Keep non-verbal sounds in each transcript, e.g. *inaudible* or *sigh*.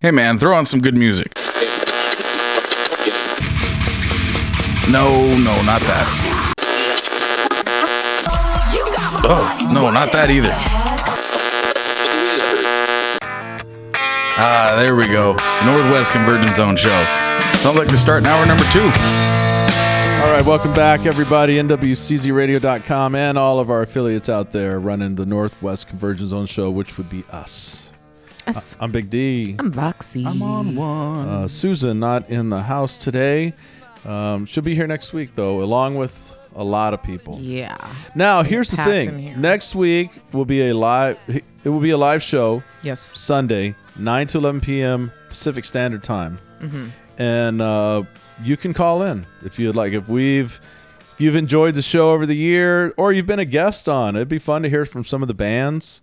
Hey man, throw on some good music. No, no, not that. Oh, no, not that either. Ah, there we go. Northwest Convergence Zone show. Sounds like we're starting hour number two. All right, welcome back, everybody. NWCZRadio.com and all of our affiliates out there running the Northwest Convergence Zone show, which would be us. Yes. I'm Big D. I'm Voxy. I'm on one. Uh, Susan not in the house today. Um, she'll be here next week, though, along with a lot of people. Yeah. Now, here's the thing. here. Next week will be a live. It will be a live show Yes. Sunday, 9 to 11 p.m. Pacific Standard Time. Mm-hmm. And uh, you can call in if you'd like. If we've if you've enjoyed the show over the year or you've been a guest on, it'd be fun to hear from some of the bands.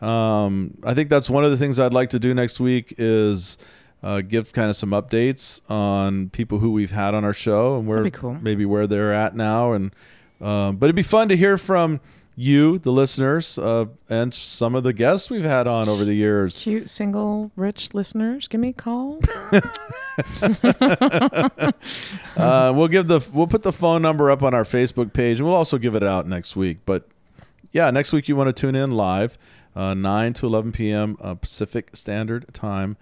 Um, I think that's one of the things I'd like to do next week is uh, give kind of some updates on people who we've had on our show and where cool. maybe where they're at now. And um, but it'd be fun to hear from you, the listeners, uh, and some of the guests we've had on over the years. Cute single rich listeners, give me a call. *laughs* *laughs* Uh, we'll give the we'll put the phone number up on our Facebook page, and we'll also give it out next week. But yeah, next week you want to tune in live, uh, nine to eleven p.m. Uh, Pacific Standard Time,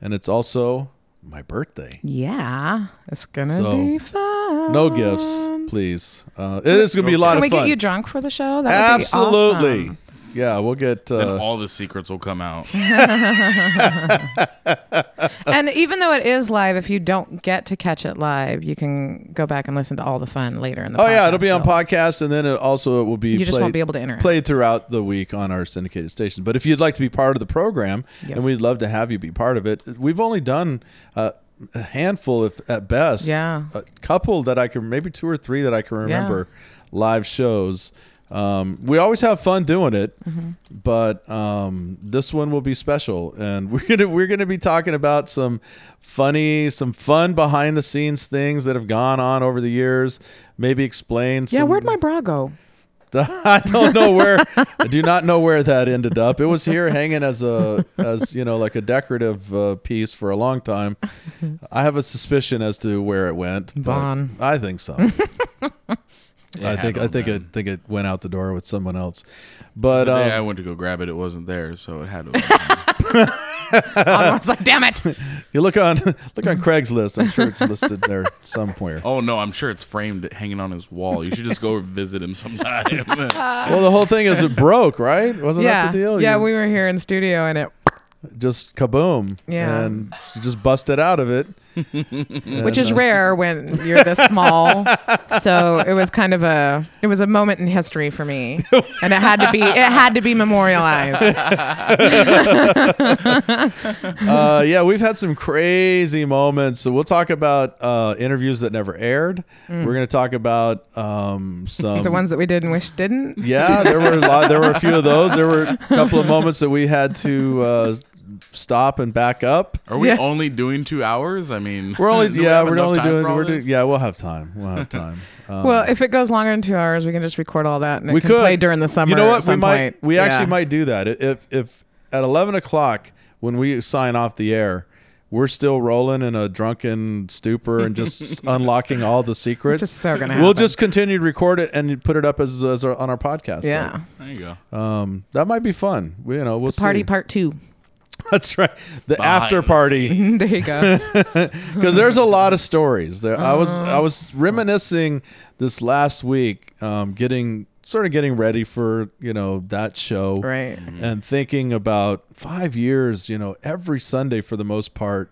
and it's also my birthday. yeah. It's gonna So, be fun. No gifts, please. Uh, it is going to be a lot Can of fun. Can we get you drunk for the show? That would be Absolutely. awesome. Yeah, we'll get. and Uh, all the secrets will come out. *laughs* And even though it is live, if you don't get to catch it live, you can go back and listen to all the fun later in the oh yeah, it'll be on podcast, and then it also it will be. You just played, won't be able to enter played throughout the week on our syndicated stations. But if you'd like to be part of the program, Yes. and we'd love to have you be part of it, we've only done uh, a handful, if at best, Yeah. a couple that I can, maybe two or three that I can remember, live shows. Um, we always have fun doing it, Mm-hmm. but um, this one will be special, and *laughs* we're gonna we're gonna be talking about some funny, some fun behind the scenes things that have gone on over the years. Maybe explain. Yeah, some, where'd my bra go? *laughs* I don't know where. I do not know where that ended up. It was here hanging as a as you know like a decorative uh, piece for a long time. *laughs* I have a suspicion as to where it went. Vaughn. I think so. Yeah, I think I think know. it think it went out the door with someone else. The But day I um, went to go grab it, it wasn't there, so it had to. *laughs* I was like, damn it. *laughs* you look on *laughs* look on Craigslist. I'm sure it's listed there somewhere. oh no, I'm sure it's framed, hanging on his wall. You should just go visit him sometime. Well, the whole thing is it broke, right? Wasn't yeah. that the deal? Yeah, You we were here in studio and it just kaboom. Yeah. and she just busted out of it. *laughs* which is rare when you're this small. so it was kind of a it was a moment in history for me, and it had to be it had to be memorialized. *laughs* uh, yeah, we've had some crazy moments. So we'll talk about uh, interviews that never aired. We're going to talk about um, some Mm. the ones that we did and wish didn't. Yeah, there were a lot. There were a few of those. There were a couple of moments that we had to uh, stop and back up. Are we Yeah. only doing two hours? I mean, We're only *laughs* do yeah, have we're only doing we're this? doing yeah, we'll have time. We'll have time. *laughs* Um, Well, if it goes longer than two hours, we can just record all that and we can could play during the summer. You know At what? We might point. we actually Yeah. might do that. If if at eleven o'clock when we sign off the air, we're still rolling in a drunken stupor and just *laughs* unlocking all the secrets. Just so gonna We'll just continue to record it and put it up as, as our, on our podcast. site. Yeah, There you go. Um, that might be fun. We, you know, we'll party see. part two. *laughs* That's right. The Behind after the party. *laughs* there you go. *laughs* because there's a lot of stories there. I was. I was reminiscing this last week, um, getting sort of getting ready for you know that show, right. and thinking about five years. You know, every Sunday for the most part,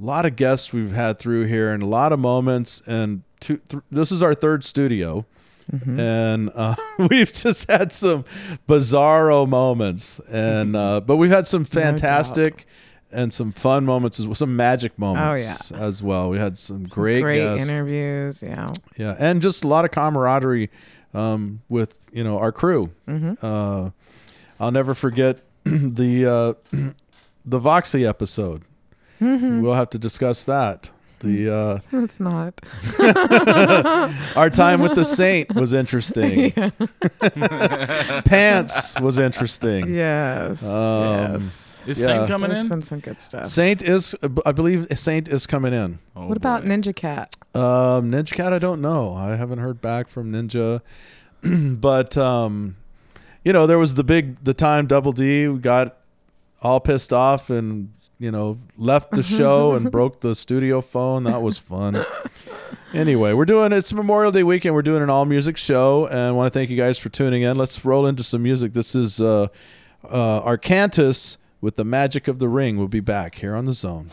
a lot of guests we've had through here, and a lot of moments. And two, th- this is our third studio. Mm-hmm. And uh, *laughs* we've just had some bizarro moments, and uh, but we've had some fantastic and some fun moments, as well, some magic moments yeah. as well. We had some great, Great guests, interviews. Yeah. yeah, and just a lot of camaraderie um, with you know our crew. Mm-hmm. Uh, I'll never forget *clears throat* the uh, *clears throat* the Voxy episode. Mm-hmm. We'll have to discuss that. The *laughs* uh, It's not. *laughs* our time with the Saint was *laughs* interesting. Pants was interesting. Yes. Um, yes. Is Yeah. Saint coming There's in? been some good stuff. Saint is, I believe, Saint is coming in. Oh, what about boy. Ninja Cat? Um, Ninja Cat, I don't know. I haven't heard back from Ninja, *clears throat* but um, you know, there was the big the time Double D got all pissed off and you know left the show and broke the studio phone. That was fun. *laughs* anyway, we're doing it's Memorial Day weekend. We're doing an all music show, and I want to thank you guys for tuning in. Let's roll into some music. This is uh, uh, Arcantus with the Magic of the Ring. We'll be back here on the Zone.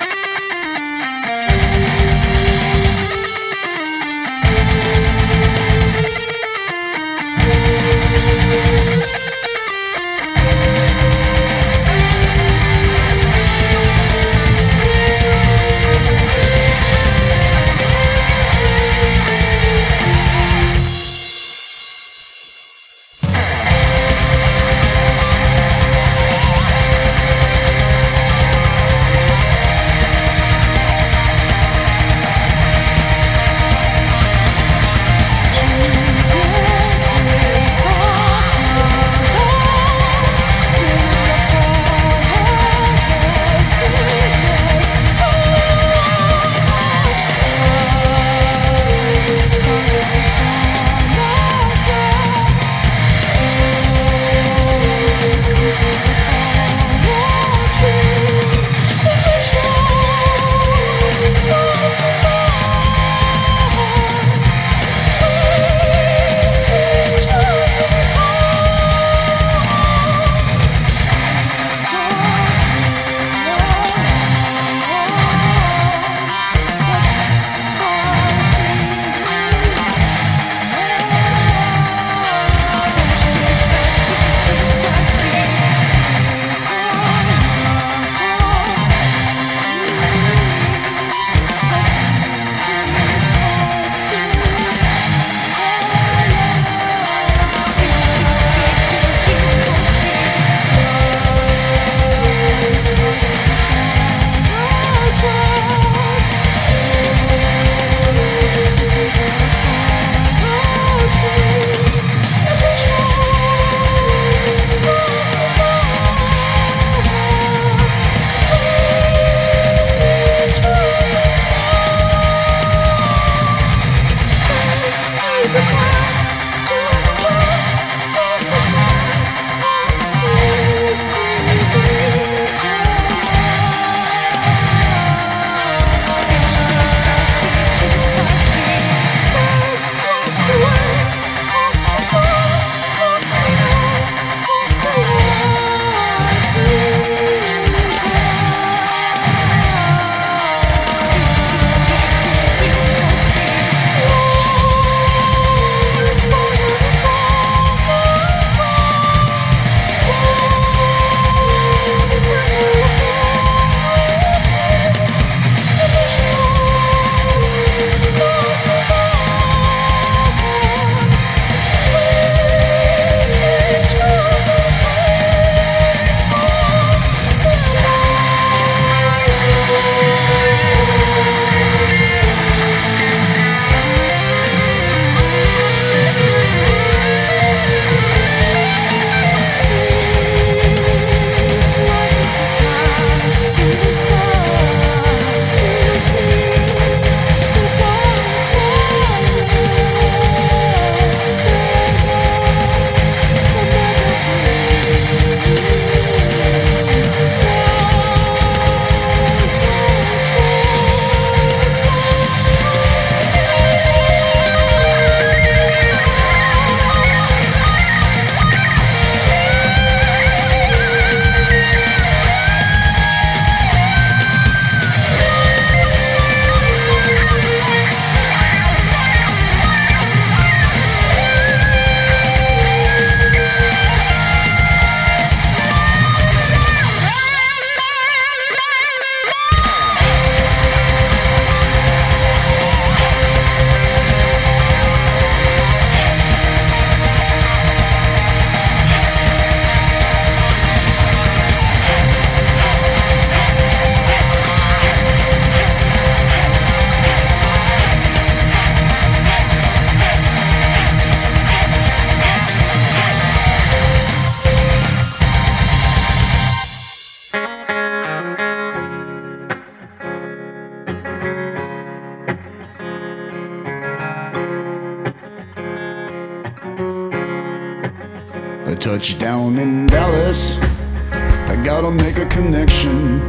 to make a connection.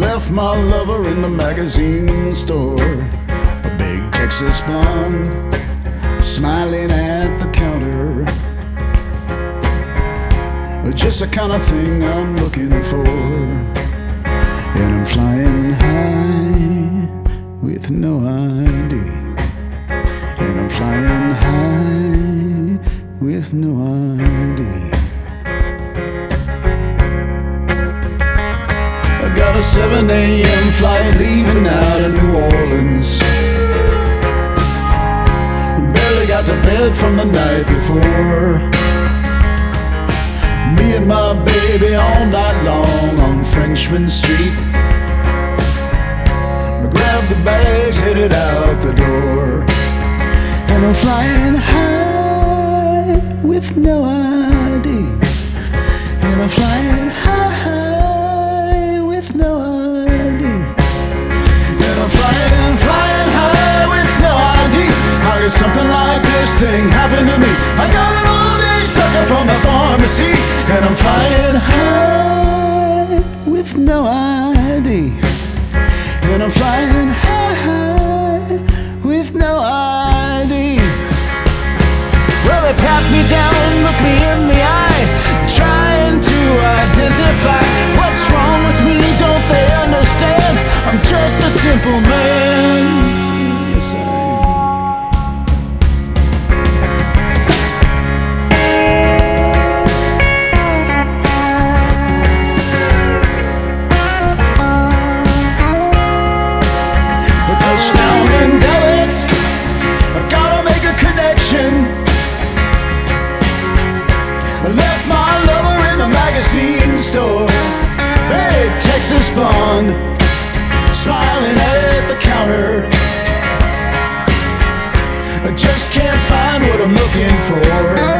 Left my lover in the magazine store, a big Texas blonde, smiling at the counter. Just the kind of thing I'm looking for, and I'm flying high with no ID, and I'm flying high with no idea. a 7 a.m. flight leaving out of New Orleans. Barely got to bed from the night before. Me and my baby all night long on Frenchmen Street. I grabbed the bags, headed out the door. And I'm flying high with no ID. And I'm flying thing happened to me. I got an all day sucker from the pharmacy, and I'm flying high with no ID. And I'm flying high with no ID. Well, they pat me down, look me in the eye, trying to identify what's wrong with me. Don't they understand? I'm just a simple man. Texas blonde smiling at the counter. I just can't find what I'm looking for.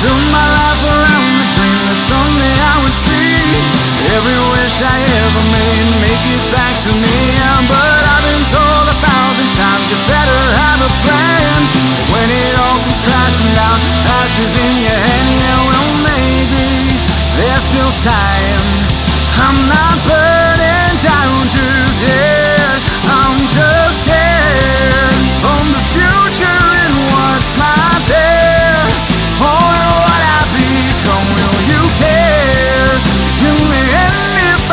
built my life around the dream that someday I would see every wish I ever made make it back to me. But I've been told a thousand times you better have a plan. When it all comes crashing down, ashes in your hand, yeah, well maybe there's still time. I'm not burning down Jews. Yeah.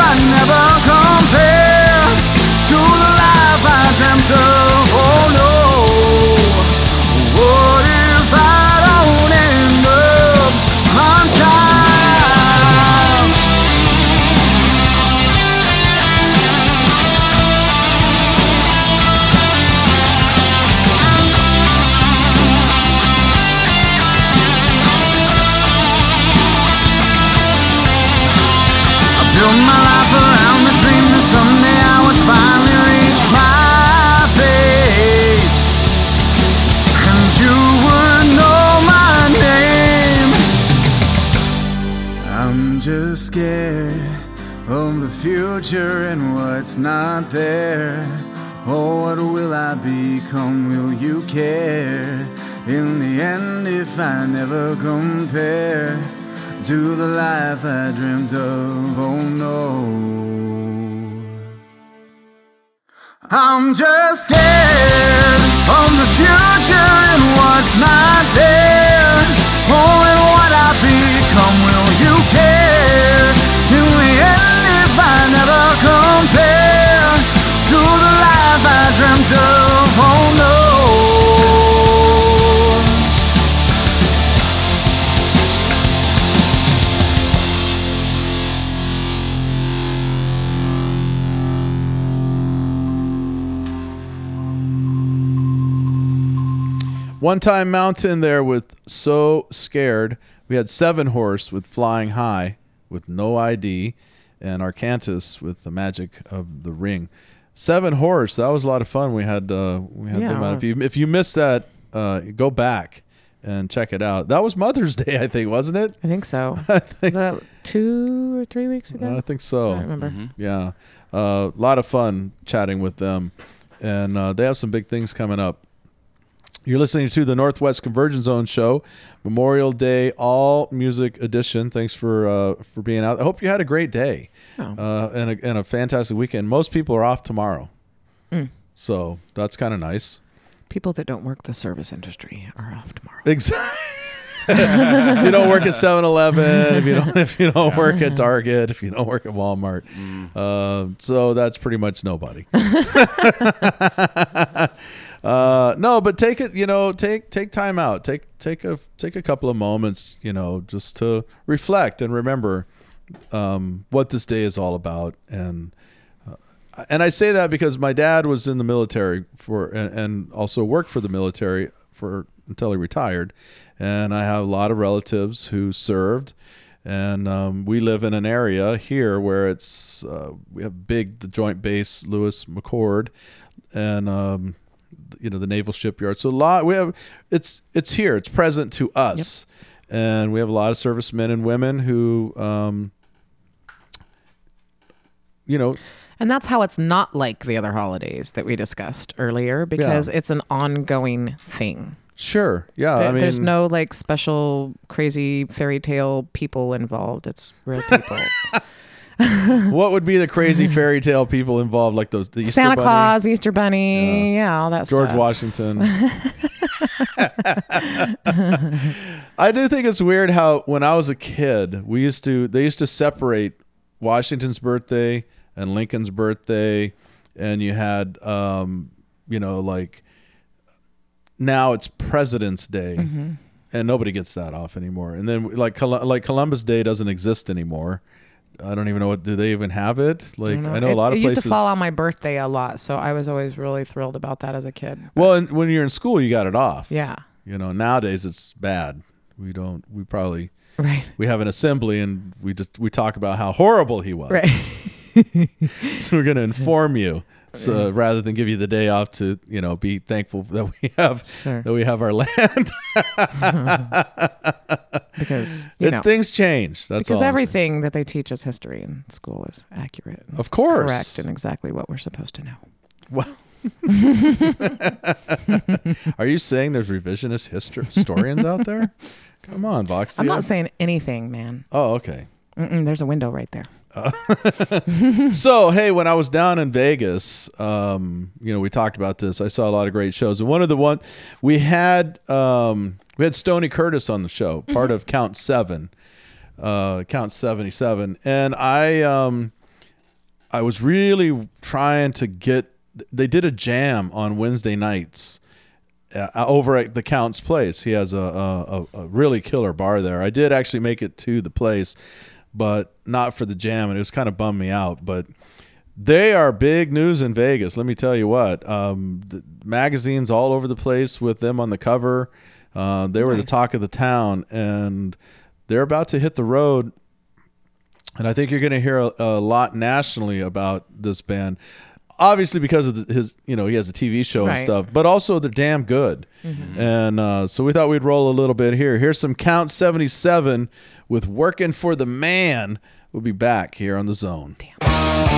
I never I never compare to the life I dreamt One time mountain there with so scared. We had seven horse with flying high with no ID, and Arcantus with the magic of the ring. Seven horse. That was a lot of fun. We had uh, we had Yeah, them out. If you if you missed that, uh, go back and check it out. That was Mother's *laughs* Day, I think, wasn't it? I think so. *laughs* I think, Was that two or three weeks ago? I think so. I don't remember. Yeah, a uh, lot of fun chatting with them, and uh, they have some big things coming up. You're listening to the Northwest Convergence Zone show, Memorial Day All Music Edition. Thanks for uh, for being out. I hope you had a great day Oh. uh, and, a, and a fantastic weekend. Most people are off tomorrow, Mm. so that's kind of nice. People that don't work the service industry are off tomorrow. Exactly. *laughs* if you don't work at 7-Eleven, if you don't if you don't work at Target, if you don't work at Walmart, uh, so that's pretty much nobody. *laughs* *laughs* uh, no, but take it. You know, take take time out. Take take a take a couple of moments. You know, just to reflect and remember um, what this day is all about and and I say that because my dad was in the military for and, and also worked for the military for until he retired, and I have a lot of relatives who served, and um, we live in an area here where it's uh, we have big the Joint Base Lewis McChord, and um, you know the Naval Shipyard. So a lot we have it's it's here. It's present to us, and we have a lot of servicemen and women who. Um, you know, And that's how it's not like the other holidays that we discussed earlier because Yeah. it's an ongoing thing. Sure. Yeah. There- I mean, There's no like special crazy fairy tale people involved. It's real *laughs* people. *laughs* what would be the crazy *laughs* fairy tale people involved, like those the Easter Santa Bunny, Claus, Easter Bunny, yeah, all that stuff. George stuff. Washington. *laughs* I do think it's weird how when I was a kid, we used to they used to separate Washington's birthday and Lincoln's birthday, and you had um, you know like now it's President's Day. Mm-hmm. And nobody gets that off anymore. And then like like Columbus Day doesn't exist anymore. I don't even know what do they even have it? Like I know, it, a lot of it of used to fall on my birthday a lot, so I was always really thrilled about that as a kid. well, and when you're in school, you got it off. Yeah, You know, nowadays it's bad. We don't. We probably right, we have an assembly and we just we talk about how horrible he was. right. *laughs* So we're going to inform you. So rather than give you the day off to you know be thankful that we have Sure. that we have our *laughs* land. because It- things change. That's because everything that they teach us history in school is accurate, Of course. correct, and exactly what we're supposed to know. Well, *laughs* Are you saying there's revisionist history historians out there? *laughs* Come on, Vox. I'm not saying anything, man. Oh, okay. Mm-mm, there's a window right there. *laughs* So, hey, when I was down in Vegas, um, you know, we talked about this. I saw a lot of great shows, and one of the one we had um, we had Stony Curtis on the show, part of Count Seven, uh, Count Seventy Seven, and I um, I was really trying to get. They did a jam on Wednesday nights. Uh, over at the Count's place, he has a, a, a really killer bar there. I did actually make it to the place, but not for the jam, and it was kind of bummed me out. But they are big news in Vegas. Let me tell you what. Um, the magazines all over the place with them on the cover. Uh, they were the talk of the town, and they're about to hit the road. And I think you're going to hear a, a lot nationally about this band. Obviously, because of the, his, you know, he has a TV show and stuff, but also they're damn good. And uh, so we thought we'd roll a little bit here. Here's some Count 77 with Working for the Man. We'll be back here on the zone. If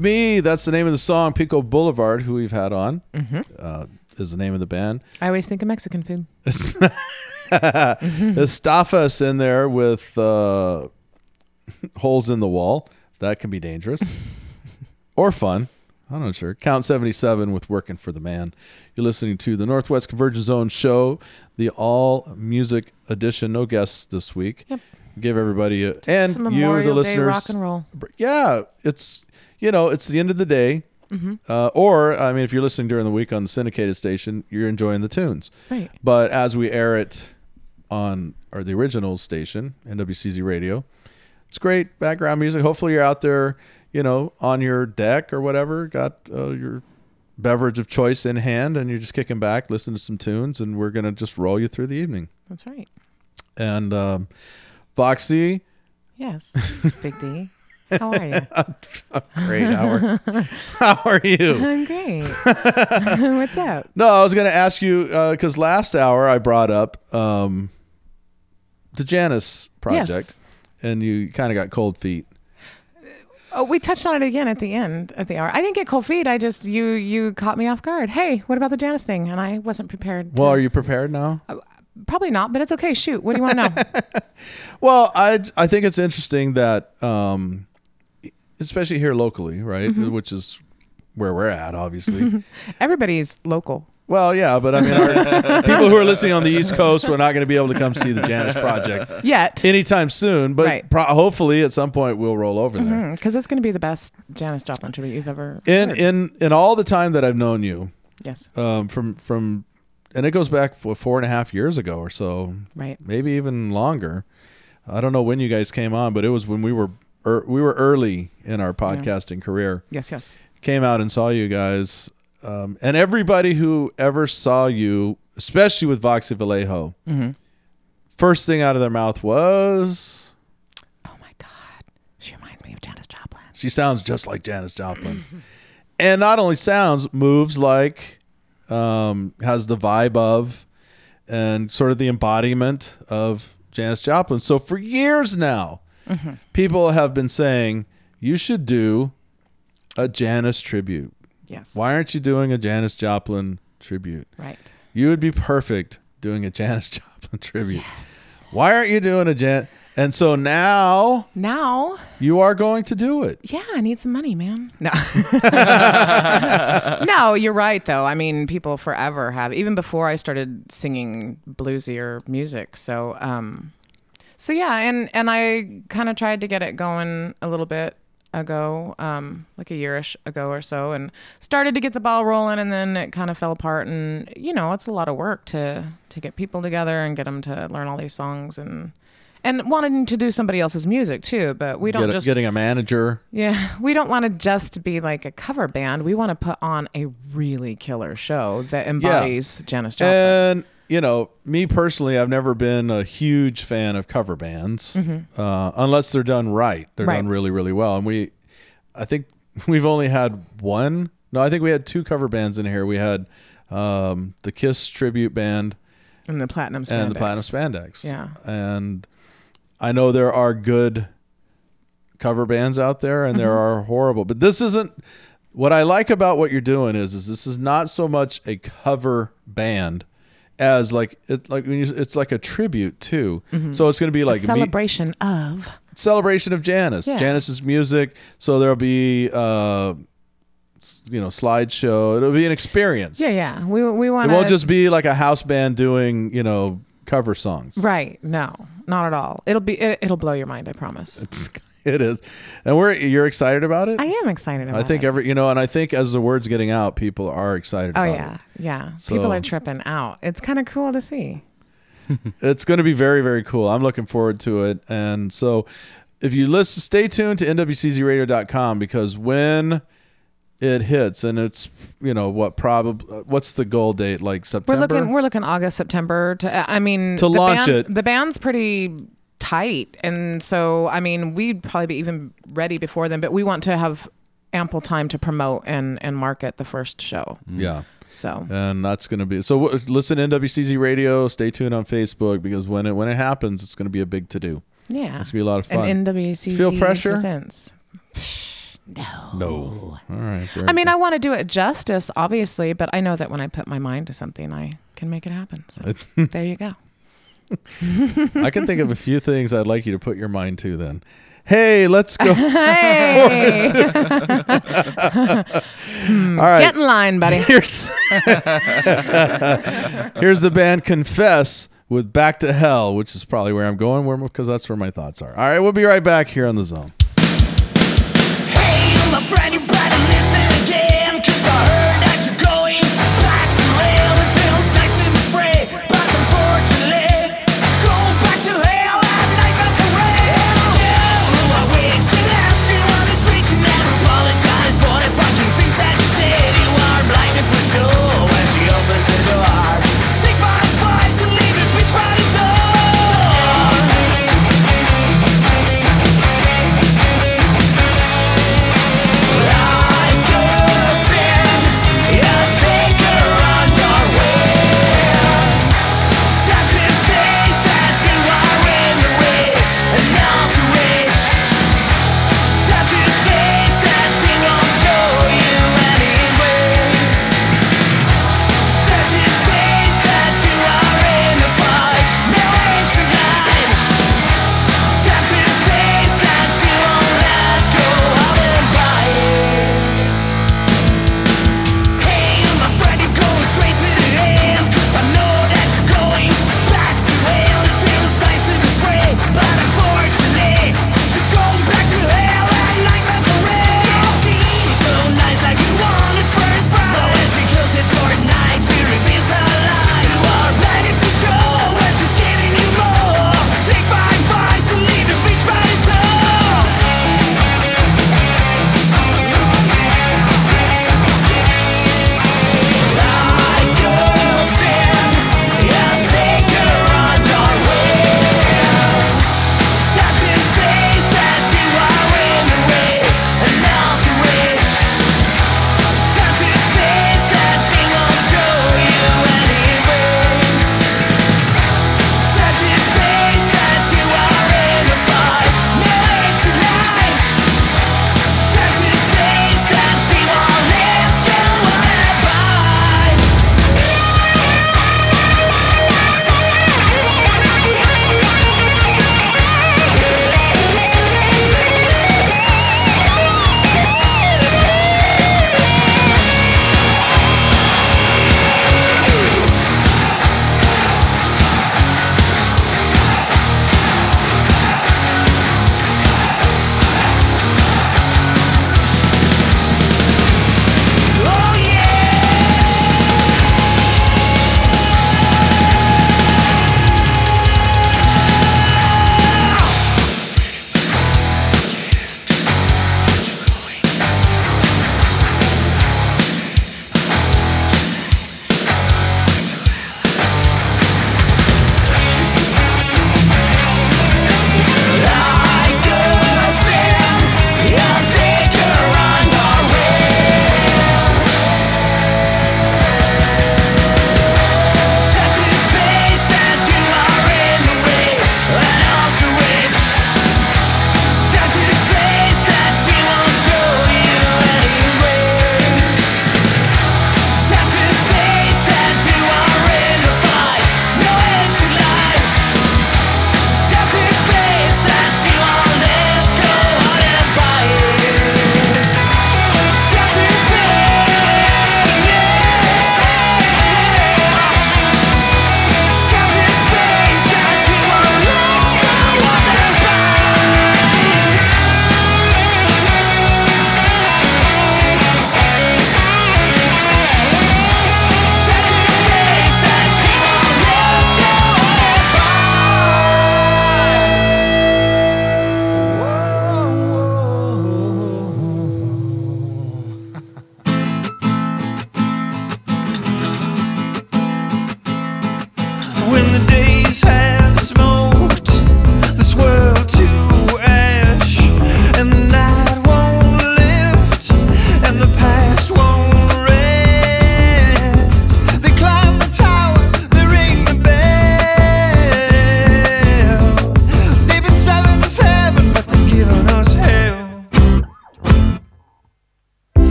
me. That's the name of the song. Pico Boulevard, who we've had on, uh, is the name of the band. I always think of Mexican food. *laughs* Estafas in there with uh, *laughs* holes in the wall. That can be dangerous *laughs* or fun. I'm not sure. Count 77 with Working for the Man. You're listening to the Northwest Convergence Zone show, the all music edition. No guests this week. Yep. Give everybody a, and you, the Day listeners, rock and roll. yeah, it's you know it's the end of the day. Mm-hmm. Uh, or I mean, if you're listening during the week on the syndicated station, you're enjoying the tunes. Right. But as we air it on or the original station, NWCZ Radio, it's great background music. Hopefully, you're out there, you know, on your deck or whatever, got uh, your beverage of choice in hand, and you're just kicking back, listening to some tunes, and we're gonna just roll you through the evening. That's right. And um, Voxy, Yes. *laughs* Big D. How are you? *laughs* great. How are, *laughs* how are you? I'm great. *laughs* What's up? No, I was going to ask you because last hour I brought up um, the Janis project, Yes. and you kind of got cold feet. Oh, we touched on it again at the end of the hour. I didn't get cold feet. I just you you caught me off guard. Hey, what about the Janis thing? And I wasn't prepared. To, Well, are you prepared now? Probably not, but it's okay. Shoot. What do you want to know? Well, I I think it's interesting that, um, especially here locally, right, Mm-hmm. which is where we're at, obviously. *laughs* Everybody's local. well, yeah, but I mean, our, *laughs* people who are listening on the East Coast are not going to be able to come see the Janis Project Yet. anytime soon. But Right. pro- hopefully, at some point, we'll roll over there. Because it's going to be the best Janis Joplin tribute you've ever In heard. in in all the time that I've known you, yes. um, from from, and it goes back for four and a half years ago or so, Right. maybe even longer. I don't know when you guys came on, but it was when we were er, we were early in our podcasting career. Yes, yes. Came out and saw you guys, um, and everybody who ever saw you, especially with Voxy Vallejo, Mm-hmm. first thing out of their mouth was, Oh my God. She reminds me of Janis Joplin. "She sounds just like Janis Joplin," *laughs* and not only sounds, moves like, um, has the vibe of, and sort of the embodiment of Janis Joplin. So for years now, people have been saying you should do a Janis tribute. Yes. Why aren't you doing a Janis Joplin tribute? Right. You would be perfect doing a Janis *laughs* Joplin tribute. Yes. Why aren't you doing a Jan? And so now Now, you are going to do it. yeah, I need some money, man. No. *laughs* *laughs* no, you're right, though. I mean, people forever have, even before I started singing bluesier music. So, um, so yeah, and, and I kind of tried to get it going a little bit ago, um, like a yearish ago or so, and started to get the ball rolling, and then it kind of fell apart. And you know, it's a lot of work to to get people together and get them to learn all these songs and and wanting to do somebody else's music too. But we don't Get just getting a manager. yeah, *laughs* we don't want to just be like a cover band. We want to put on a really killer show that embodies Janis Joplin. And you know, me personally, I've never been a huge fan of cover bands uh, unless they're done right. They're Mm-hmm. Right. done really, really well. And we, I think *laughs* we've only had one. No, I think we had two cover bands in here. We had um, the Kiss tribute band and the platinum spandex. and the Platinum Spandex. Yeah. And I know there are good cover bands out there and there Mm-hmm. are horrible, but this isn't what I like about what you're doing is is this is not so much a cover band as like it like when you, it's like a tribute too. So it's going to be like me- celebration of. celebration of Janis. Yeah. Janis's music. So there'll be uh you know slideshow. It'll be an experience. Yeah, yeah. We we want. It won't just be like a house band doing, you know, cover songs. right. No, not at all. It'll be it, it'll blow your mind. I promise. It's, *laughs* it is, and we're you're excited about it. I am excited about I think it. every you know, and I think as the word's getting out, people are excited. Oh yeah, yeah. So- People are tripping out. It's kind of cool to see. *laughs* It's going to be very very cool. I'm looking forward to it, and so if you listen, stay tuned to nwczradio.com because when it hits, and it's you know what probably what's the goal date like September. We're looking we're looking August September to I mean To launch band- it. The band's pretty tight and so I mean we'd probably be even ready before then but we want to have ample time to promote and and market the first show. Mm-hmm. yeah. So and that's going to be so. w- Listen to NWCZ Radio. Stay tuned on Facebook because when it when it happens, it's going to be a big to do. yeah. It's going to be a lot of fun. And NWCZ Feel pressure? presents. no, all right. I mean, cool. I want to do it justice, obviously, but I know that when I put my mind to something, I can make it happen. So *laughs* there you go. *laughs* I can think of a few things I'd like you to put your mind to. Then, hey, let's go. *laughs* Hey, *laughs* All right, get in line, buddy. here's here's the band Confess with Back to Hell, which is probably where I'm going, where because that's where my thoughts are. All right, we'll be right back here on the zone. Hey,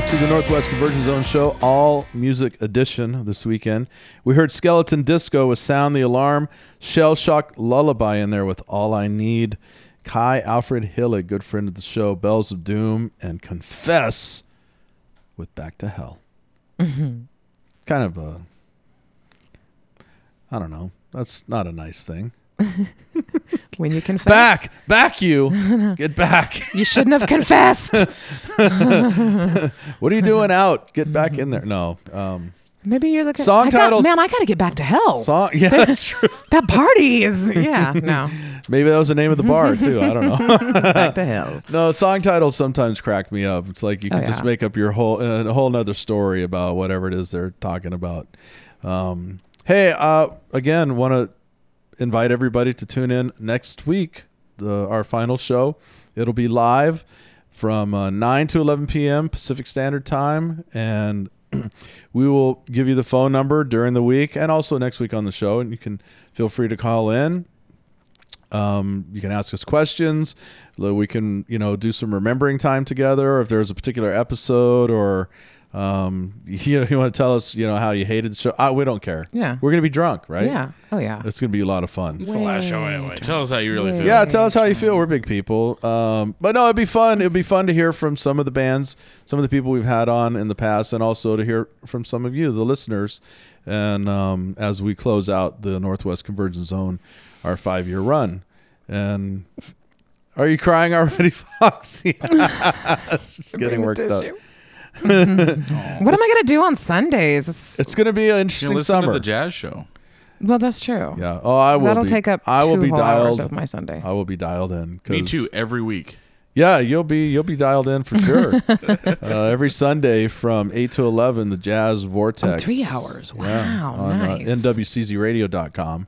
back to the Northwest Convergence Zone Show, all music edition this weekend. We heard Skeleton Disco with Sound the Alarm, Shell Shock Lullaby in there with All I Need, Kai Alfred Hillig, good friend of the show, Bells of Doom, and Confess with Back to Hell. Mm-hmm. Kind of a, I don't know, that's not a nice thing. *laughs* When you confess, Back, back you, *laughs* get back. You shouldn't have confessed. *laughs* What are you doing out? Get back in there. No. Um, Maybe you're looking. Song I got- titles- man, I got to get back to hell. song, *laughs* yeah, that's true. that party is. Yeah, no. Maybe that was the name of the bar too. I don't know. back to hell. no, song titles sometimes crack me up. It's like you can Oh, just make up your whole uh, a whole nother story about whatever it is they're talking about. Um, hey, uh, again, want to invite everybody to tune in next week. The our final show. It'll be live from uh, 9 to 11 p.m. Pacific Standard Time, and *clears throat* we will give you the phone number during the week and also next week on the show, and you can feel free to call in. Um, you can ask us questions. We can, you know, do some remembering time together. If there's a particular episode or, um, you know, you want to tell us, you know, how you hated the show. Uh, we don't care. Yeah. we're gonna be drunk, right? Yeah. Oh yeah. it's gonna be a lot of fun. It's the last show anyway. Tell us how you really feel. Yeah, tell us how you feel. We're big people. Um, but no, it'd be fun. It'd be fun to hear from some of the bands, some of the people we've had on in the past, and also to hear from some of you, the listeners. And um, as we close out the Northwest Convergence Zone, our five year run. And are you crying already, *laughs* Foxy? it's *laughs* just getting worked up. What am I gonna do on Sundays? It's, It's going to be an You interesting listen summer. to the jazz show. well, that's true. yeah. Oh, I will. That'll be, take up I will two be whole hours dialed. of my Sunday. I will be dialed in. Me 'cause- too. Every week. Yeah, you'll be you'll be dialed in for sure. *laughs* uh, every Sunday from eight to eleven, the Jazz Vortex. Oh, three hours. Yeah, Wow, on nice. uh, nwczradio.com.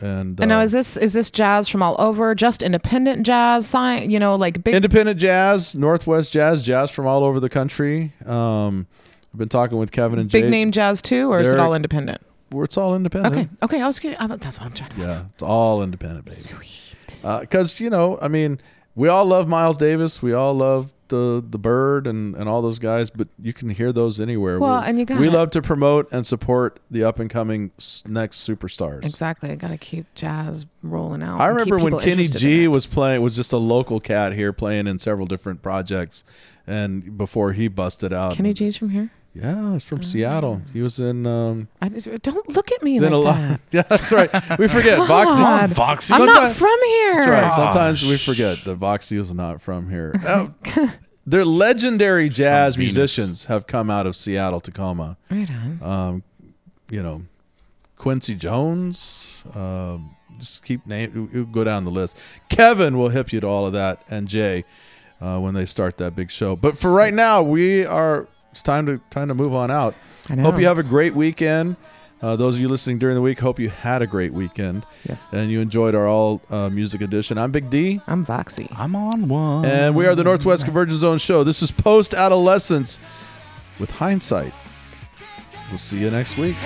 And, And now uh, is this is this jazz from all over? Just independent jazz, sign, you know, like big. independent jazz, Northwest jazz, jazz from all over the country. Um, I've been talking with Kevin and Big name jazz too, or is it all independent? Where it's all independent. Okay, okay, I was kidding. That's what I'm trying to. Yeah, it's all independent, baby. Sweet. Because you know, I mean, we all love Miles Davis. We all love the the Bird and and all those guys. But you can hear those anywhere. Well, We- and you got we love to promote and support the up and coming next superstars. Exactly. I got to keep jazz rolling out. I remember when Kenny G was playing was just a local cat here playing in several different projects, and before he busted out. Kenny G's from here. Yeah, he's from Seattle. He was in. Um, I, don't look at me he's in a like lot. that. *laughs* Yeah, that's right. We forget. Voxy. God. Foxy. I'm not from here. That's right. Sometimes we forget that Voxy is not from here. *laughs* Oh, Their legendary jazz From musicians have come out of Seattle, Tacoma. Right on. Um, you know, Quincy Jones. Um, just keep name. Go down the list. Kevin will hip you to all of that, and Jay uh, when they start that big show. But for right now, we are. It's time to time to move on out. I know. Hope you have a great weekend. Uh, those of you listening during the week, hope you had a great weekend Yes. and you enjoyed our all uh, music edition. I'm Big D. I'm Voxy. I'm on one. And we are the Northwest Convergence Zone Show. This is Post Adolescence with Hindsight. We'll see you next week.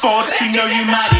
forward, you know you might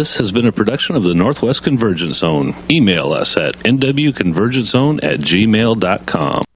This has been a production of the Northwest Convergence Zone. Email us at nwconvergencezone at gmail.com.